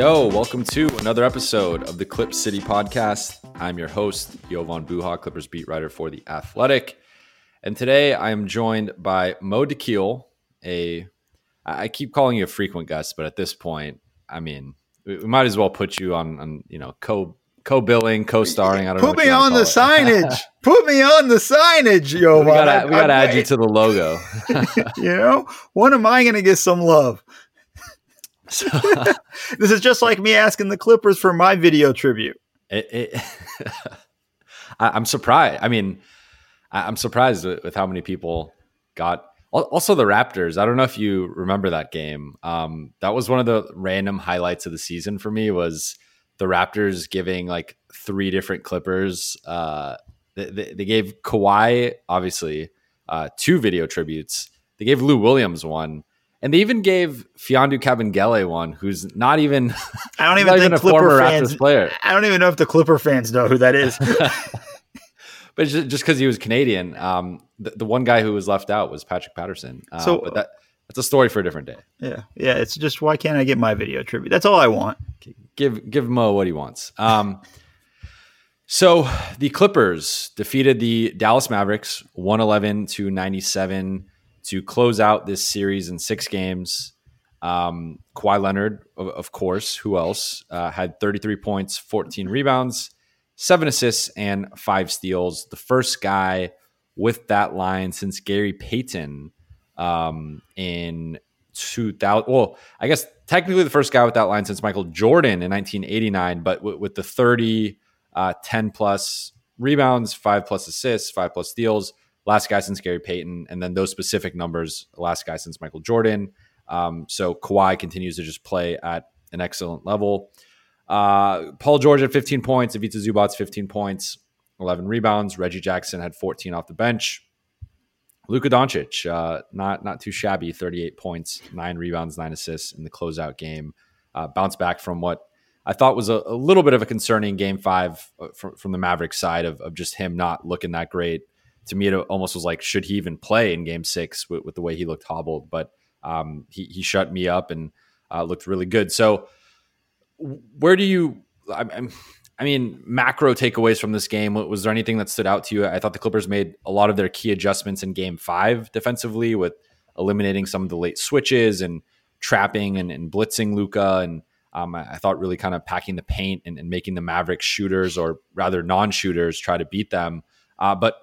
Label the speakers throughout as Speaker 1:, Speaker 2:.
Speaker 1: Yo, welcome to another episode of the Clip City podcast. I'm your host, Jovan Buha, Clippers beat writer for The Athletic. And today I am joined by Mo Dakhil, a I keep calling you a frequent guest, but at this point, I mean, we might as well put you on, on you know, co co-billing, co-starring. I don't
Speaker 2: put me on the signage. put me on the signage, yo.
Speaker 1: We gotta, we gotta add you to the logo.
Speaker 2: you know, when am I gonna get some love? So, this is just like me asking the Clippers for my video tribute.
Speaker 1: It, it, I, am surprised. I mean, I, am surprised with, with, how many people got. Also, the Raptors. I don't know if you remember that game. Um, that was one of the random highlights of the season for me. Was the Raptors giving like three different Clippers. Uh, they, they, gave Kawhi obviously uh, two video tributes. They gave Lou Williams one, and they even gave Mfiondu Kabengele one, who's not even.
Speaker 2: I don't even think even Clipper fans. Player. I don't even know if the Clipper fans know who that is.
Speaker 1: but just because he was Canadian, um, the, the, one guy who was left out was Patrick Patterson. Uh, so, but that that's a story for a different day.
Speaker 2: Yeah, yeah. It's just why can't I get my video tribute? That's all I want
Speaker 1: give give Mo what he wants. Um, so the Clippers defeated the Dallas Mavericks 111 to 97 to close out this series in six games. Um, Kawhi Leonard, of, of course, who else, uh, had 33 points, 14 rebounds, seven assists, and five steals. The first guy with that line since Gary Payton um, in 2000. Well, I guess technically the first guy with that line since Michael Jordan in 1989, but w- with the 30, uh, 10 plus rebounds, five plus assists, five plus steals. Last guy since Gary Payton, and then those specific numbers, last guy since Michael Jordan. Um, so Kawhi continues to just play at an excellent level. Uh, Paul George at 15 points, Ivica Zubac 15 points, 11 rebounds. Reggie Jackson had 14 off the bench. Luka Doncic, uh, not not too shabby, 38 points, nine rebounds, nine assists in the closeout game. Uh, bounced back from what I thought was a, a little bit of a concerning game five uh, from, from the Mavericks side of, of just him not looking that great. To me, it almost was like, should he even play in game six with, with the way he looked hobbled? But um, he, he shut me up and uh, looked really good. So, where do you? I'm I mean, macro takeaways from this game. Was there anything that stood out to you? I thought the Clippers made a lot of their key adjustments in game five defensively with eliminating some of the late switches and trapping and, and blitzing Luka. And um, I thought really kind of packing the paint and, and, making the Mavericks shooters or rather non shooters try to beat them. Uh, but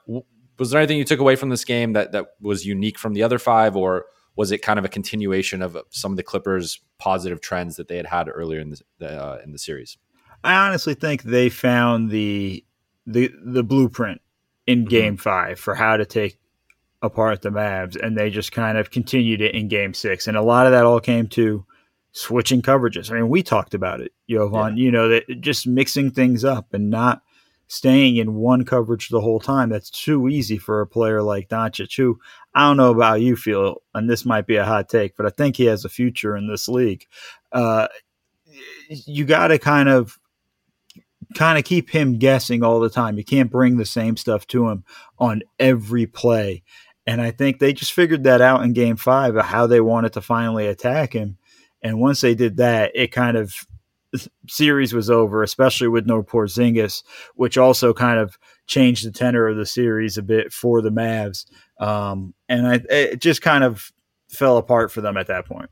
Speaker 1: was there anything you took away from this game that, that was unique from the other five, or was it kind of a continuation of some of the Clippers' positive trends that they had had earlier in the, uh, in the series?
Speaker 2: I honestly think they found the the the blueprint in mm-hmm. Game Five for how to take apart the Mavs, and they just kind of continued it in Game Six, and a lot of that all came to switching coverages. I mean, we talked about it, Jovan. Yeah. You know that just mixing things up and not staying in one coverage the whole time. That's too easy for a player like Doncic, who I don't know about you feel, and this might be a hot take, but I think he has a future in this league. Uh, you got to kind of kind of keep him guessing all the time. You can't bring the same stuff to him on every play. And I think they just figured that out in game five of how they wanted to finally attack him. And once they did that, it kind of series was over, especially with no Porzingis, which also kind of changed the tenor of the series a bit for the Mavs. Um, and I, it just kind of fell apart for them at that point.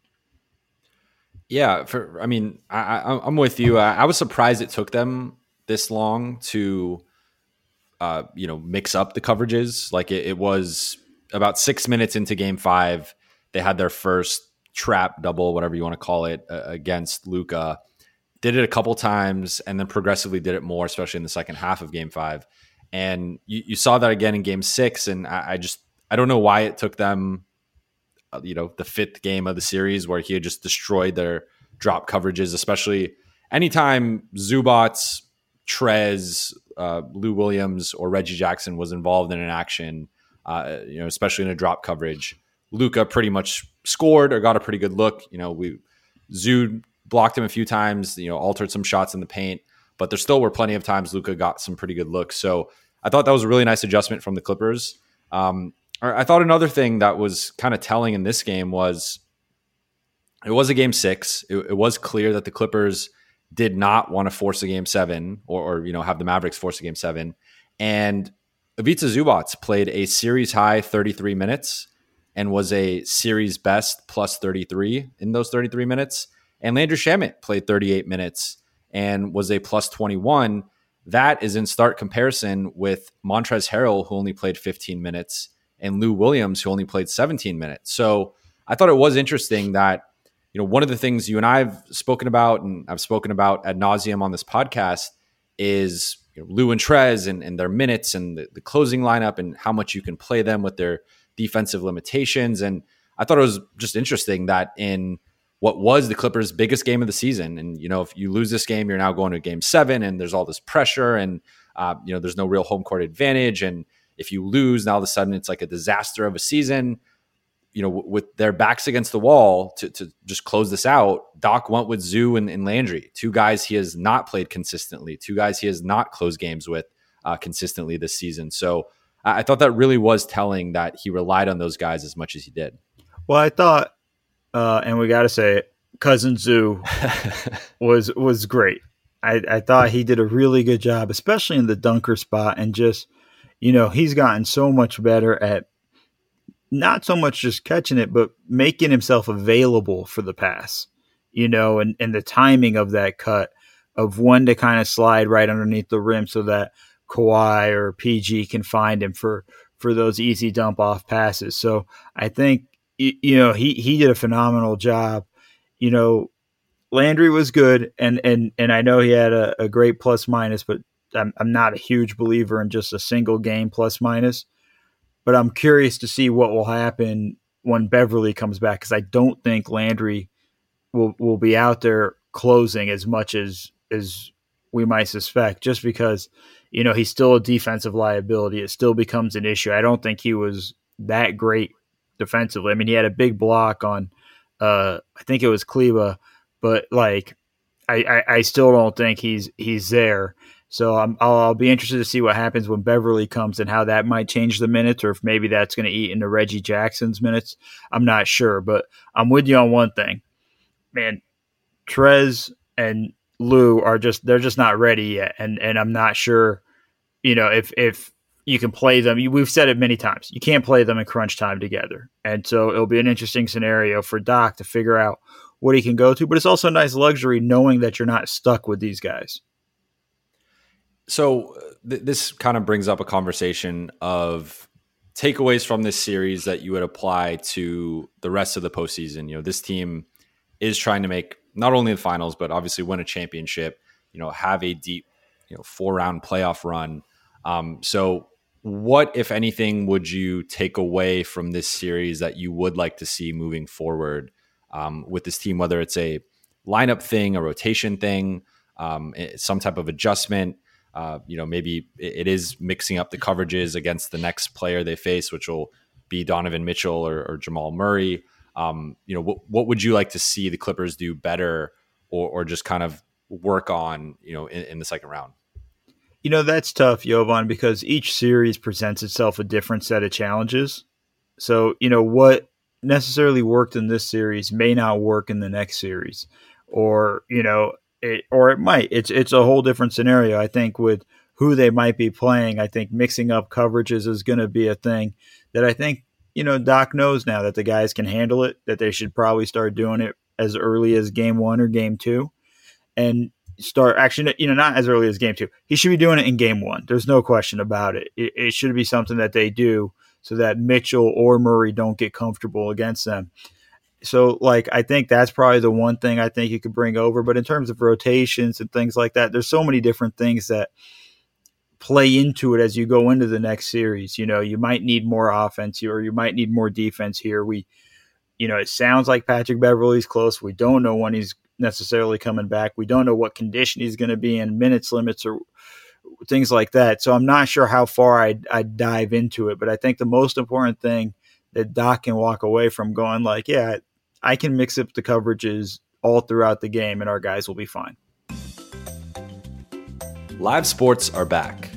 Speaker 1: Yeah, for I mean, I, am with you. I, I was surprised it took them this long to uh, you know mix up the coverages. Like it, it, was about six minutes into Game Five, they had their first trap double, whatever you want to call it, uh, against Luka. Did it a couple times, and then progressively did it more, especially in the second half of Game Five. And you, you saw that again in Game Six, and I, I just I don't know why it took them, uh, you know, the fifth game of the series where he had just destroyed their drop coverages, especially anytime Zubac Trez, uh, Lou Williams, or Reggie Jackson was involved in an action, uh, you know, especially in a drop coverage, Luka pretty much scored or got a pretty good look. You know, we Zoo blocked him a few times, you know, altered some shots in the paint, but there still were plenty of times Luka got some pretty good looks. So I thought that was a really nice adjustment from the Clippers. Um, I thought another thing that was kind of telling in this game was it was a game six. It, it, was clear that the Clippers did not want to force a game seven or, or, you know have the Mavericks force a game seven. And Ivica Zubac played a series high 33 minutes and was a series best plus 33 in those 33 minutes. And Landry Shamet played 38 minutes and was a plus 21. That is in stark comparison with Montrezl Harrell, who only played 15 minutes, and Lou Williams, who only played 17 minutes. So I thought it was interesting that, you know, one of the things you and I have spoken about, and I've spoken about ad nauseum on this podcast, is you know, Lou and Trez and, and, their minutes and the, the closing lineup and how much you can play them with their defensive limitations. And I thought it was just interesting that in what was the Clippers' biggest game of the season, and you know, if you lose this game, you're now going to game seven, and there's all this pressure, and uh, you know, there's no real home court advantage, and if you lose, now all of a sudden it's like a disaster of a season. You know, w- with their backs against the wall to, to just close this out, Doc went with Zoo and, and Landry, two guys he has not played consistently, two guys he has not closed games with uh, consistently this season. So I thought that really was telling that he relied on those guys as much as he did.
Speaker 2: Well, I thought, uh, and we got to say, cousin Zoo was was great. I, I thought he did a really good job, especially in the dunker spot, and just you know he's gotten so much better at not so much just catching it, but making himself available for the pass. You know, and and the timing of that cut of when to kind of slide right underneath the rim so that Kawhi or PG can find him for for those easy dump off passes. So I think you know he he did a phenomenal job. You know, Landry was good, and and and I know he had a, a great plus minus, but I'm I'm not a huge believer in just a single game plus minus. But I'm curious to see what will happen when Beverley comes back because I don't think Landry will will be out there closing as much as as we might suspect, just because you know, he's still a defensive liability. It still becomes an issue. I don't think he was that great defensively. I mean, he had a big block on, uh, I think it was Kleber, but like, I, I, I still don't think he's he's there. So I'm, I'll, I'll, be interested to see what happens when Beverley comes and how that might change the minutes, or if maybe that's going to eat into Reggie Jackson's minutes. I'm not sure, but I'm with you on one thing, man. Trez and Lou are just they're just not ready yet, and and I'm not sure you know, if if you can play them, we've said it many times. You can't play them in crunch time together, and so it'll be an interesting scenario for Doc to figure out what he can go to. But it's also a nice luxury knowing that you're not stuck with these guys.
Speaker 1: So th- this kind of brings up a conversation of takeaways from this series that you would apply to the rest of the postseason. You know, this team is trying to make not only the finals, but obviously win a championship. You know, have a deep, you know, four round playoff run. Um, so, what, if anything, would you take away from this series that you would like to see moving forward um, with this team, whether it's a lineup thing, a rotation thing, um, some type of adjustment? Uh, you know, maybe it is mixing up the coverages against the next player they face, which will be Donovan Mitchell or, or Jamal Murray. Um, you know, what, what would you like to see the Clippers do better, or, or just kind of work on, you know, in, in the second round?
Speaker 2: You know, that's tough, Jovan, because each series presents itself a different set of challenges. So, you know, what necessarily worked in this series may not work in the next series. Or, you know, it or it might. It's it's a whole different scenario. I think with who they might be playing, I think mixing up coverages is gonna be a thing that I think, you know, Doc knows now that the guys can handle it, that they should probably start doing it as early as game one or game two. And start actually you know not as early as game two. He should be doing it in game one. There's no question about it. it it, should be something that they do so that mitchell or murray don't get comfortable against them. So like i think that's probably the one thing i think you could bring over. But in terms of rotations and things like that there's so many different things that play into it as you go into the next series. You know you might need more offense or you might need more defense here. We you know it sounds like patrick beverley's close. We don't know when he's necessarily coming back. We don't know what condition he's going to be in, minutes limits or things like that. So I'm not sure how far I'd, I'd dive into it. But I think the most important thing that Doc can walk away from going like, yeah, I can mix up the coverages all throughout the game and our guys will be fine.
Speaker 1: Live sports are back.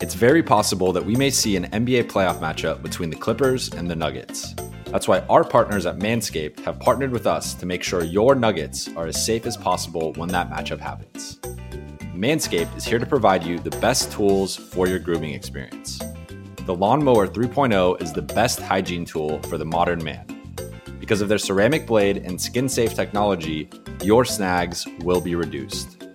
Speaker 1: It's very possible that we may see an NBA playoff matchup between the Clippers and the Nuggets. That's why our partners at Manscaped have partnered with us to make sure your nuggets are as safe as possible when that matchup happens. Manscaped is here to provide you the best tools for your grooming experience. The Lawnmower 3.0 is the best hygiene tool for the modern man. Because of their ceramic blade and skin safe technology, your snags will be reduced.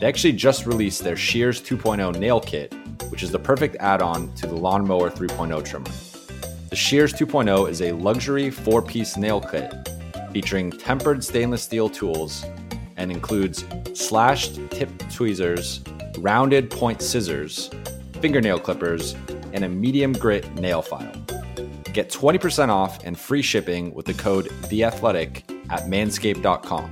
Speaker 1: They actually just released their Shears 2.0 nail kit, which is the perfect add on to the Lawnmower 3.0 trimmer. The Shears 2.0 is a luxury four piece nail kit featuring tempered stainless steel tools and includes slashed tip tweezers, rounded point scissors, fingernail clippers, and a medium grit nail file. Get 20% off and free shipping with the code THEATHLETIC at manscaped.com.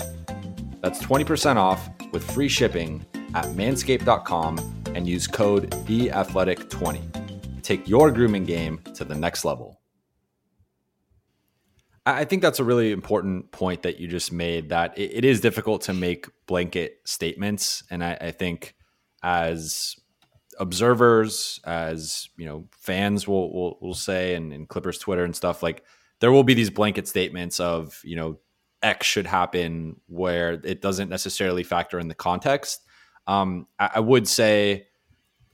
Speaker 1: That's 20% off with free shipping at manscaped.com and use code THEATHLETIC20. Take your grooming game to the next level. I think that's a really important point that you just made that it is difficult to make blanket statements. And I, I think as observers, as you know, fans will will, will say, and, and, Clippers Twitter and stuff like there will be these blanket statements of you know X should happen where it doesn't necessarily factor in the context. Um, I, I, would say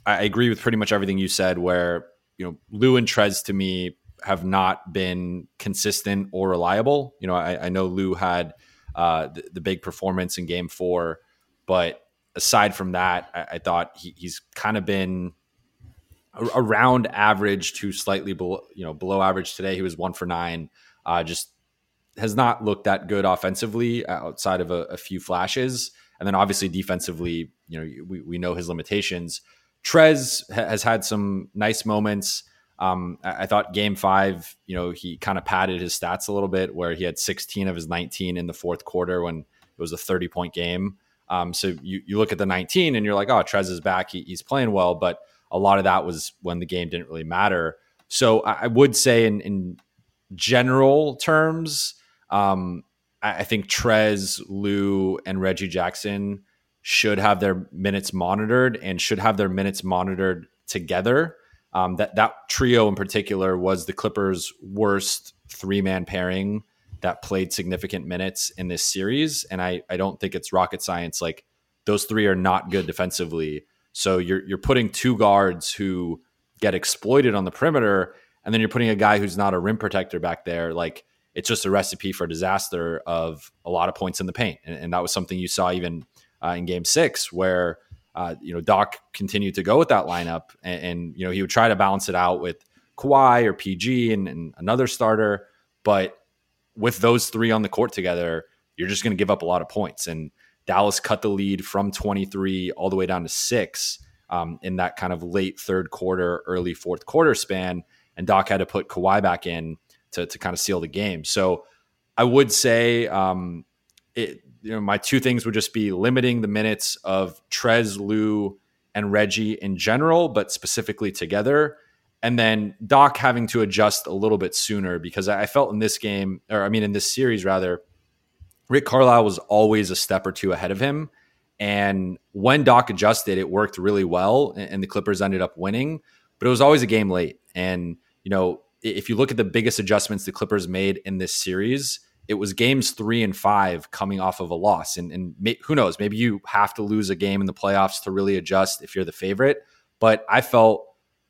Speaker 1: I agree with pretty much everything you said. Where you know Lou and Trez to me have not been consistent or reliable. You know, I, I know Lou had uh, the, the, big performance in Game Four, but aside from that, I, I thought he, he's kind of been around average to slightly below, you know, below average today. He was one for nine. Uh, just has not looked that good offensively outside of a, a, few flashes. And then obviously defensively, you know, we, we know his limitations. Trez ha- has had some nice moments. Um, I, I, thought game five, you know, he kind of padded his stats a little bit where he had 16 of his 19 in the fourth quarter when it was a 30 point game. Um, so you, you look at the 19 and you're like, oh, Trez is back. He, he's playing well. But a lot of that was when the game didn't really matter. So I, I would say in, in general terms, um, I, I think Trez, Lou, and Reggie Jackson should have their minutes monitored and should have their minutes monitored together. Um, that that trio in particular was the Clippers' worst three man pairing that played significant minutes in this series, and I I don't think it's rocket science. Like those three are not good defensively, so you're you're putting two guards who get exploited on the perimeter, and then you're putting a guy who's not a rim protector back there. Like it's just a recipe for disaster of a lot of points in the paint, and, and that was something you saw even uh, in Game Six where uh, you know, Doc continued to go with that lineup, and, and, you know he would try to balance it out with Kawhi or PG and, and another starter, but with those three on the court together, you're just going to give up a lot of points. And Dallas cut the lead from 23 all the way down to six um, in that kind of late third quarter, early fourth quarter span. And Doc had to put Kawhi back in to, to kind of seal the game. So I would say um, it, you know, my two things would just be limiting the minutes of Trez, Lou, and Reggie in general, but specifically together. And then Doc having to adjust a little bit sooner because I felt in this game, or I mean, in this series rather, Rick Carlisle was always a step or two ahead of him. And when Doc adjusted, it worked really well, and the Clippers ended up winning. But it was always a game late. And, you know, if you look at the biggest adjustments the Clippers made in this series, it was games three and five coming off of a loss. And, and may, who knows, maybe you have to lose a game in the playoffs to really adjust if you're the favorite. But I felt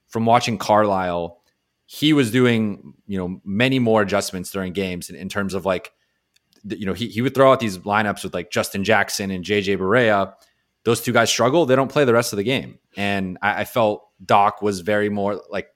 Speaker 1: from watching Carlisle, he was doing, you know, many more adjustments during games in, in terms of like, you know, he, he would throw out these lineups with like Justin Jackson and JJ Barea. Those two guys struggle. They don't play the rest of the game. And I, I felt Doc was very more like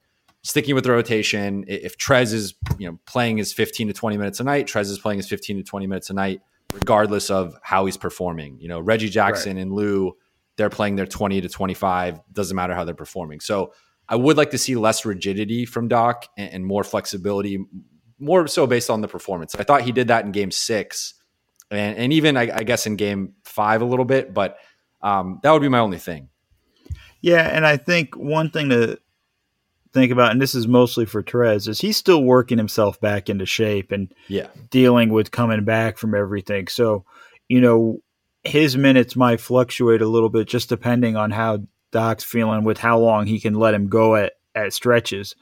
Speaker 1: sticking with the rotation. If Trez is you know playing his 15 to 20 minutes a night, Trez is playing his 15 to 20 minutes a night, regardless of how he's performing. You know, Reggie Jackson right. and Lou, they're playing their 20 to 25. Doesn't matter how they're performing. So I would like to see less rigidity from Doc and, and more flexibility, more so based on the performance. I thought he did that in Game Six, and, and even I, I guess in Game Five a little bit, but um, that would be my only thing.
Speaker 2: Yeah, and I think one thing to think about, and this is mostly for Trez, is he's still working himself back into shape and
Speaker 1: yeah,
Speaker 2: dealing with coming back from everything. So, you know, his minutes might fluctuate a little bit just depending on how Doc's feeling with how long he can let him go at, at stretches.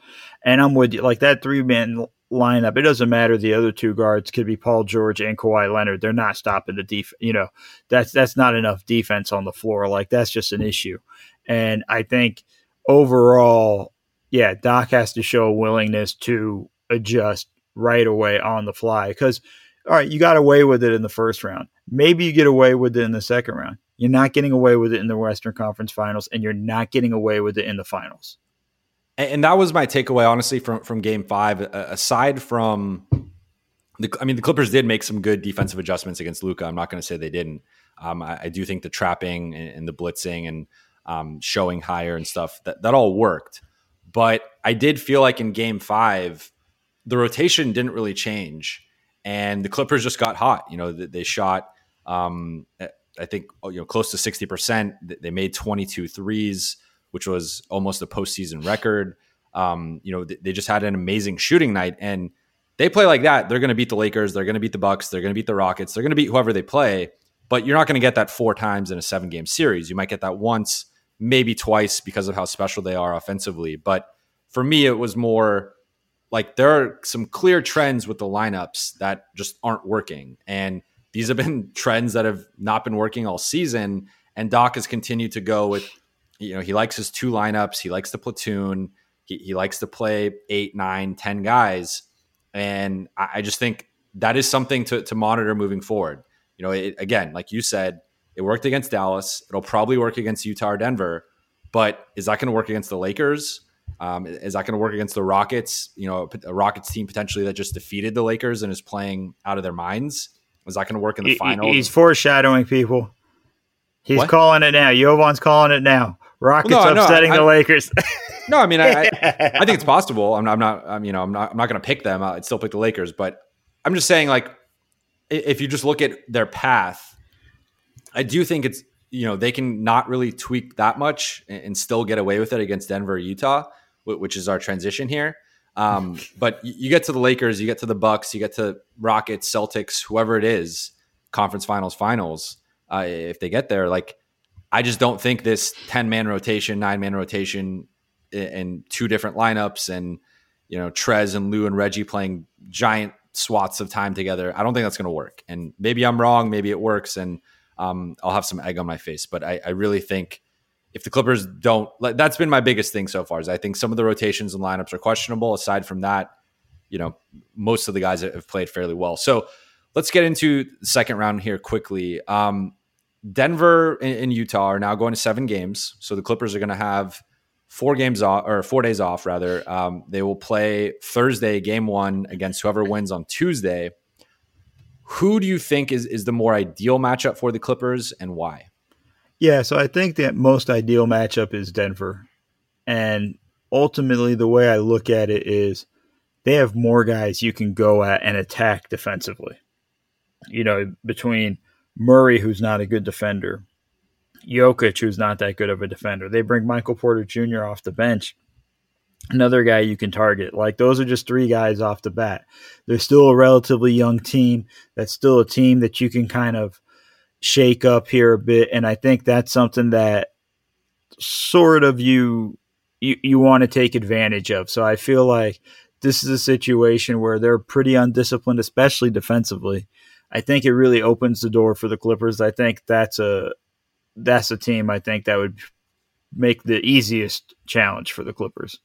Speaker 2: And I'm with you, like that three man lineup, it doesn't matter. The other two guards could be Paul George and Kawhi Leonard. They're not stopping the def. You know, that's that's not enough defense on the floor. Like that's just an issue. And I think overall, yeah, Doc has to show a willingness to adjust right away on the fly because all right, you got away with it in the first round. Maybe you get away with it in the second round. You're not getting away with it in the Western Conference Finals, and you're not getting away with it in the finals.
Speaker 1: And that was my takeaway, honestly, from from Game Five. Aside from the, I mean, the Clippers did make some good defensive adjustments against Luka. I'm not going to say they didn't. Um, I, I, do think the trapping and, and the blitzing and um, showing higher and stuff that that all worked. But I did feel like in Game Five, the rotation didn't really change and the Clippers just got hot. You know, they shot, um, I think, oh, you know, close to 60%. They made 22 threes, which was almost a postseason record. Um, you know, they just had an amazing shooting night. And they play like that, they're going to beat the Lakers, they're going to beat the Bucks, they're going to beat the Rockets, they're going to beat whoever they play. But you're not going to get that four times in a seven game series. You might get that once, maybe twice because of how special they are offensively. But for me, it was more like there are some clear trends with the lineups that just aren't working. And these have been trends that have not been working all season. And Doc has continued to go with, you know, he likes his two lineups. He likes the platoon. He, he likes to play eight, nine, ten guys. And I, I just think that is something to, to monitor moving forward. You know, it, again, like you said, it worked against Dallas. It'll probably work against Utah or Denver. But is that going to work against the Lakers? Um, is that going to work against the Rockets? You know, a Rockets team potentially that just defeated the Lakers and is playing out of their minds. Is that going to work in the
Speaker 2: he,
Speaker 1: final?
Speaker 2: He's foreshadowing people. He's what? calling it now. Jovan's calling it now. Rockets well, no, upsetting no, I, the Lakers.
Speaker 1: no, I mean, I, I, I, think it's possible. I'm not, I'm not, I'm, you know, I'm not, I'm not going to pick them. I'd still pick the Lakers, but I'm just saying, like, if you just look at their path, I do think it's, you know, they can not really tweak that much and, still get away with it against Denver, Utah which is our transition here. Um, but you get to the Lakers, you get to the Bucks, you get to Rockets, Celtics, whoever it is, conference finals, finals. Uh, if they get there, like I just don't think this ten man rotation, nine man rotation, and two different lineups, and you know Trez and Lou and Reggie playing giant swaths of time together. I don't think that's going to work. And maybe I'm wrong. Maybe it works, and um, I'll have some egg on my face. But I, I really think if the Clippers don't, that's been my biggest thing so far. Is I think some of the rotations and lineups are questionable. Aside from that, you know, most of the guys have played fairly well. So let's get into the second round here quickly. Um, Denver and, Utah are now going to seven games, so the Clippers are going to have four games off or four days off rather. Um, they will play Thursday, game one against whoever wins on Tuesday. Who do you think is is the more ideal matchup for the Clippers, and why?
Speaker 2: Yeah, so I think that most ideal matchup is Denver. And ultimately, the way I look at it is they have more guys you can go at and attack defensively. You know, between Murray, who's not a good defender, Jokic, who's not that good of a defender. They bring Michael Porter Jr. off the bench. Another guy you can target. Like those are just three guys off the bat. They're still a relatively young team. That's still a team that you can kind of shake up here a bit, and I think that's something that sort of you you, you want to take advantage of. So I feel like this is a situation where they're pretty undisciplined, especially defensively. I think it really opens the door for the Clippers. I think that's a that's a team I think that would make the easiest challenge for the Clippers.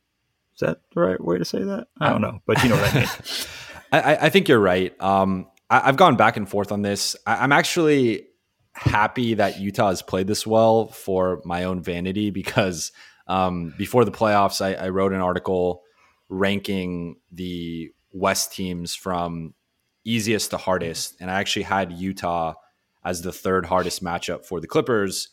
Speaker 2: Is that the right way to say that? I don't know, but you know what I mean.
Speaker 1: I, I, think you're right. Um, I, have gone back and forth on this. I, am actually happy that Utah has played this well for my own vanity because um, before the playoffs, I, I, wrote an article ranking the West teams from easiest to hardest, and I actually had Utah as the third hardest matchup for the Clippers,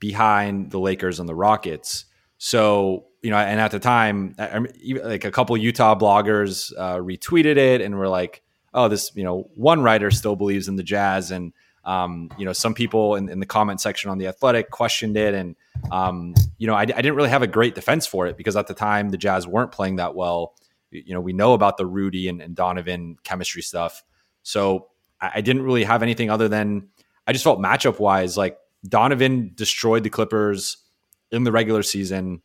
Speaker 1: behind the Lakers and the Rockets. So you know, and at the time, like a couple Utah bloggers uh, retweeted it and were like, "Oh, this you know, one writer still believes in the Jazz," and um, you know, some people in, in, the comment section on the Athletic questioned it, and um, you know, I, I, didn't really have a great defense for it because at the time the Jazz weren't playing that well. You know, we know about the Rudy and, and Donovan chemistry stuff, so I, I didn't really have anything other than I just felt matchup wise like Donovan destroyed the Clippers in the regular season.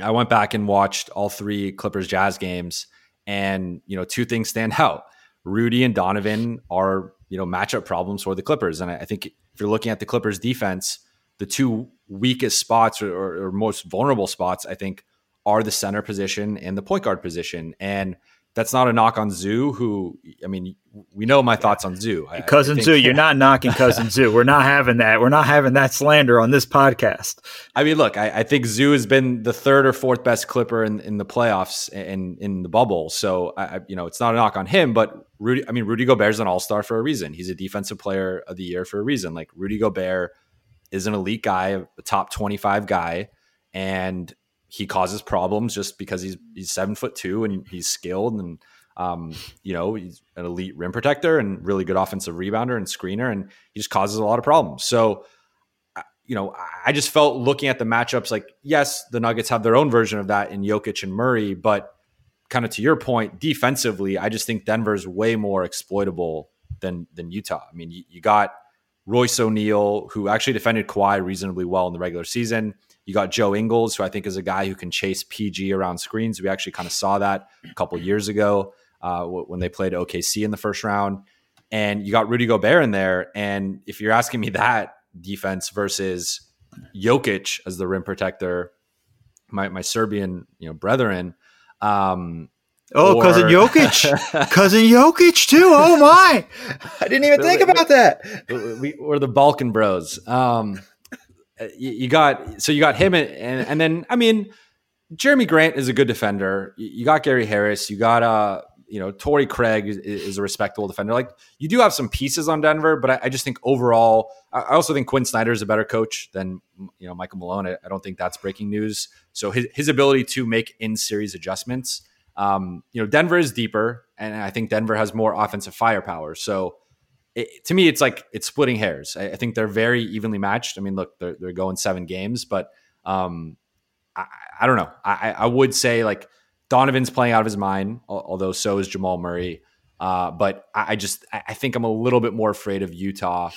Speaker 1: I went back and watched all three Clippers Jazz games, And, you know, two things stand out. Rudy and Donovan are, you know, matchup problems for the Clippers. And I, think if you're looking at the Clippers defense, the two weakest spots or, or, or most vulnerable spots, I think, are the center position and the point guard position. And that's not a knock on Zoo, who I mean, we know my thoughts on Zoo.
Speaker 2: Cousin think, Zoo, you're not knocking Cousin Zoo. We're not having that. We're not having that slander on this podcast.
Speaker 1: I mean, look, I, I, think Zoo has been the third or fourth best Clipper in, in the playoffs and in, in the bubble. So, I, you know, it's not a knock on him, but Rudy. I mean, Rudy Gobert is an All Star for a reason. He's a Defensive Player of the Year for a reason. Like Rudy Gobert is an elite guy, a top 25 guy, and he causes problems just because he's he's seven foot two and he's skilled and um, you know he's an elite rim protector and really good offensive rebounder and screener and he just causes a lot of problems. So you know I just felt looking at the matchups like yes the Nuggets have their own version of that in Jokic and Murray, but kind of to your point defensively I just think Denver's way more exploitable than than Utah. I mean you, you got Royce O'Neale who actually defended Kawhi reasonably well in the regular season you got Joe Ingles, who I think is a guy who can chase PG around screens. We actually kind of saw that a couple years ago uh, when they played OKC in the first round. And you got Rudy Gobert in there. And if you're asking me that defense versus Jokic as the rim protector, my, my Serbian you know brethren. Um,
Speaker 2: oh, or, cousin Jokic, cousin Jokic too. Oh my! I didn't even think about that.
Speaker 1: We, we're the Balkan Bros. Um, uh, you got so you got him and, and, and then I mean Jerami Grant is a good defender. You got Gary Harris. You got uh you know Torrey Craig is, is, a respectable defender. Like you do have some pieces on Denver, but I, I, just think overall, I also think Quin Snyder is a better coach than you know Michael Malone. I, I don't think that's breaking news. So his his ability to make in series adjustments. Um, you know Denver is deeper, and I think Denver has more offensive firepower. So it, to me, it's like it's splitting hairs. I, I, think they're very evenly matched. I mean, look, they're, they're going seven games, but um, I, I, don't know. I, I would say like Donovan's playing out of his mind, although so is Jamal Murray. Uh, but I, just I think I'm a little bit more afraid of Utah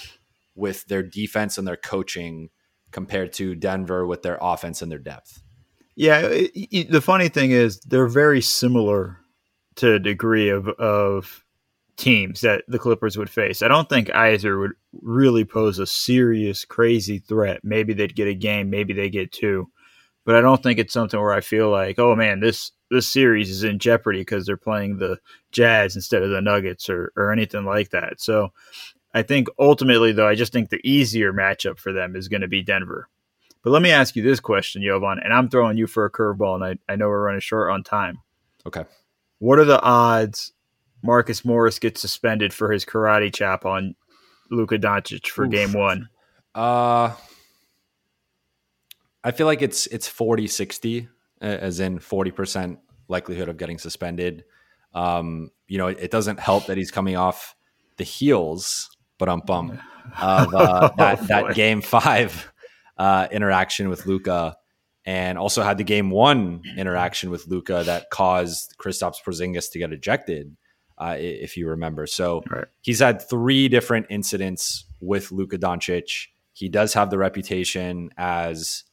Speaker 1: with their defense and their coaching compared to Denver with their offense and their depth.
Speaker 2: Yeah, it, it, the funny thing is they're very similar to a degree of of teams that the Clippers would face. I don't think either would really pose a serious, crazy threat. Maybe they'd get a game, maybe they get two, but I don't think it's something where I feel like, oh man, this this series is in jeopardy because they're playing the Jazz instead of the Nuggets or or anything like that. So I think ultimately, though, I just think the easier matchup for them is going to be Denver. But let me ask you this question, Jovan, and I'm throwing you for a curveball, and I, I know we're running short on time.
Speaker 1: Okay.
Speaker 2: What are the odds Marcus Morris gets suspended for his karate chop on Luka Doncic for Oof. game one?
Speaker 1: Uh I feel like it's it's 40 60 as in 40% likelihood of getting suspended. Um, you know, it, it, doesn't help that he's coming off the heels, but um bum of uh, that oh, that game 5 uh, interaction with Luka and also had the game 1 interaction with Luka that caused Kristaps Porzingis to get ejected uh, if you remember. So right. he's had three different incidents with Luka Doncic. He does have the reputation as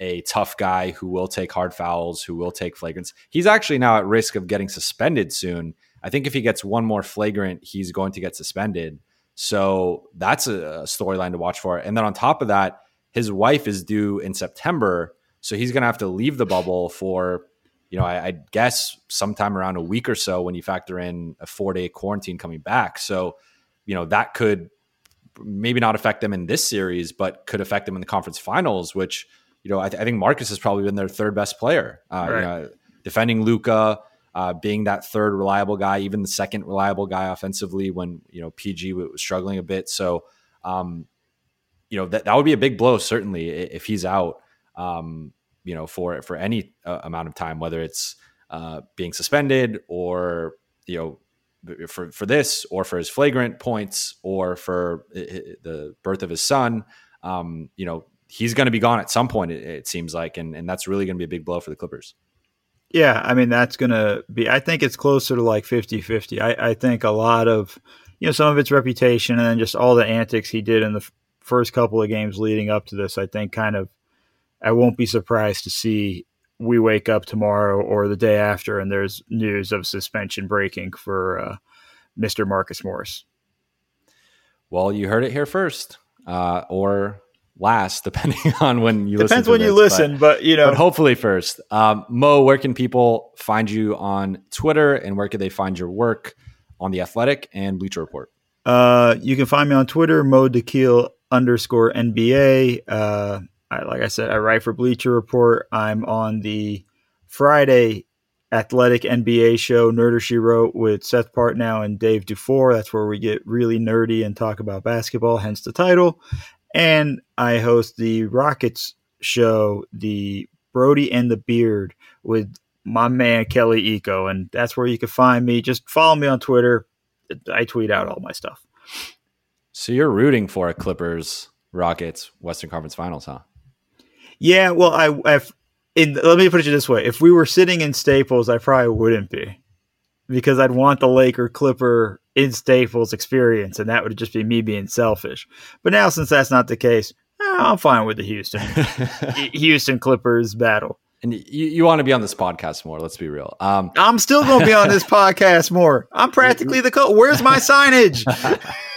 Speaker 1: a tough guy who will take hard fouls, who will take flagrants. He's actually now at risk of getting suspended soon. I think if he gets one more flagrant, he's going to get suspended. So that's a, storyline to watch for. And then on top of that, his wife is due in September. So he's going to have to leave the bubble for you know, I, I, guess sometime around a week or so when you factor in a four day quarantine coming back. So, you know, that could maybe not affect them in this series, but could affect them in the conference finals, which, you know, I, th- I think Marcus has probably been their third best player. Uh, right. you know, defending Luka, uh, being that third reliable guy, even the second reliable guy offensively when, you know, PG was struggling a bit. So, um, you know, that, that would be a big blow, certainly, if he's out. Um, you know for for any uh, amount of time, whether it's uh, being suspended or you know for for this or for his flagrant points or for the birth of his son. Um, you know he's going to be gone at some point. It, it seems like, and and that's really going to be a big blow for the Clippers.
Speaker 2: Yeah, I mean that's going to be. I think it's closer to like 50-50. I, I think a lot of you know some of its reputation and then just all the antics he did in the first couple of games leading up to this. I think kind of I won't be surprised to see we wake up tomorrow or the day after and there's news of suspension breaking for uh, Mr. Marcus Morris.
Speaker 1: Well, you heard it here first, uh, or last, depending on when you listen.
Speaker 2: Depends
Speaker 1: listen.
Speaker 2: when you listen, but, but, you know,
Speaker 1: but hopefully first. Um, Mo, where can people find you on Twitter, and where can they find your work on the Athletic and Bleacher Report?
Speaker 2: Uh, you can find me on Twitter, Mo Dakhil underscore NBA. Uh, I, like I said, I write for Bleacher Report. I'm on the Friday athletic NBA show, Nerder She Wrote, with Seth Partnow and Dave Dufour. That's where we get really nerdy and talk about basketball, hence the title. And I host the Rockets show, the Brodie and the Beard, with my man Kelly Iko. And that's where you can find me. Just follow me on Twitter. I tweet out all my stuff.
Speaker 1: So you're rooting for a Clippers Rockets Western Conference Finals, huh?
Speaker 2: Yeah, well, I I've, in, let me put it this way: if we were sitting in Staples, I probably wouldn't be, because I'd want the Laker Clipper in Staples experience, and that would just be me being selfish. But now, since that's not the case, eh, I'm fine with the Houston Houston Clippers battle.
Speaker 1: And you, you want to be on this podcast more? Let's be real. Um,
Speaker 2: I'm still going to be on this podcast more. I'm practically the co. Where's my signage?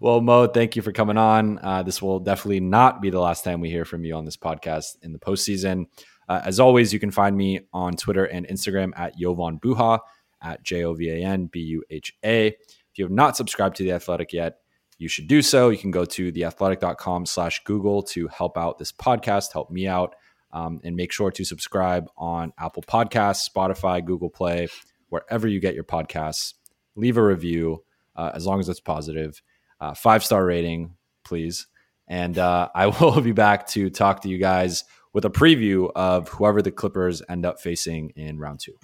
Speaker 1: well, Mo, thank you for coming on. Uh, this will definitely not be the last time we hear from you on this podcast in the postseason. Uh, as always, you can find me on Twitter and Instagram at Jovan Buha at J O V A N B U H A. If you have not subscribed to The Athletic yet, you should do so. You can go to theathletic.com slash Google to help out this podcast, help me out, um, and make sure to subscribe on Apple Podcasts, Spotify, Google Play, wherever you get your podcasts. Leave a review uh, as long as it's positive. Uh, five star rating, please. And uh, I will be back to talk to you guys with a preview of whoever the Clippers end up facing in round two.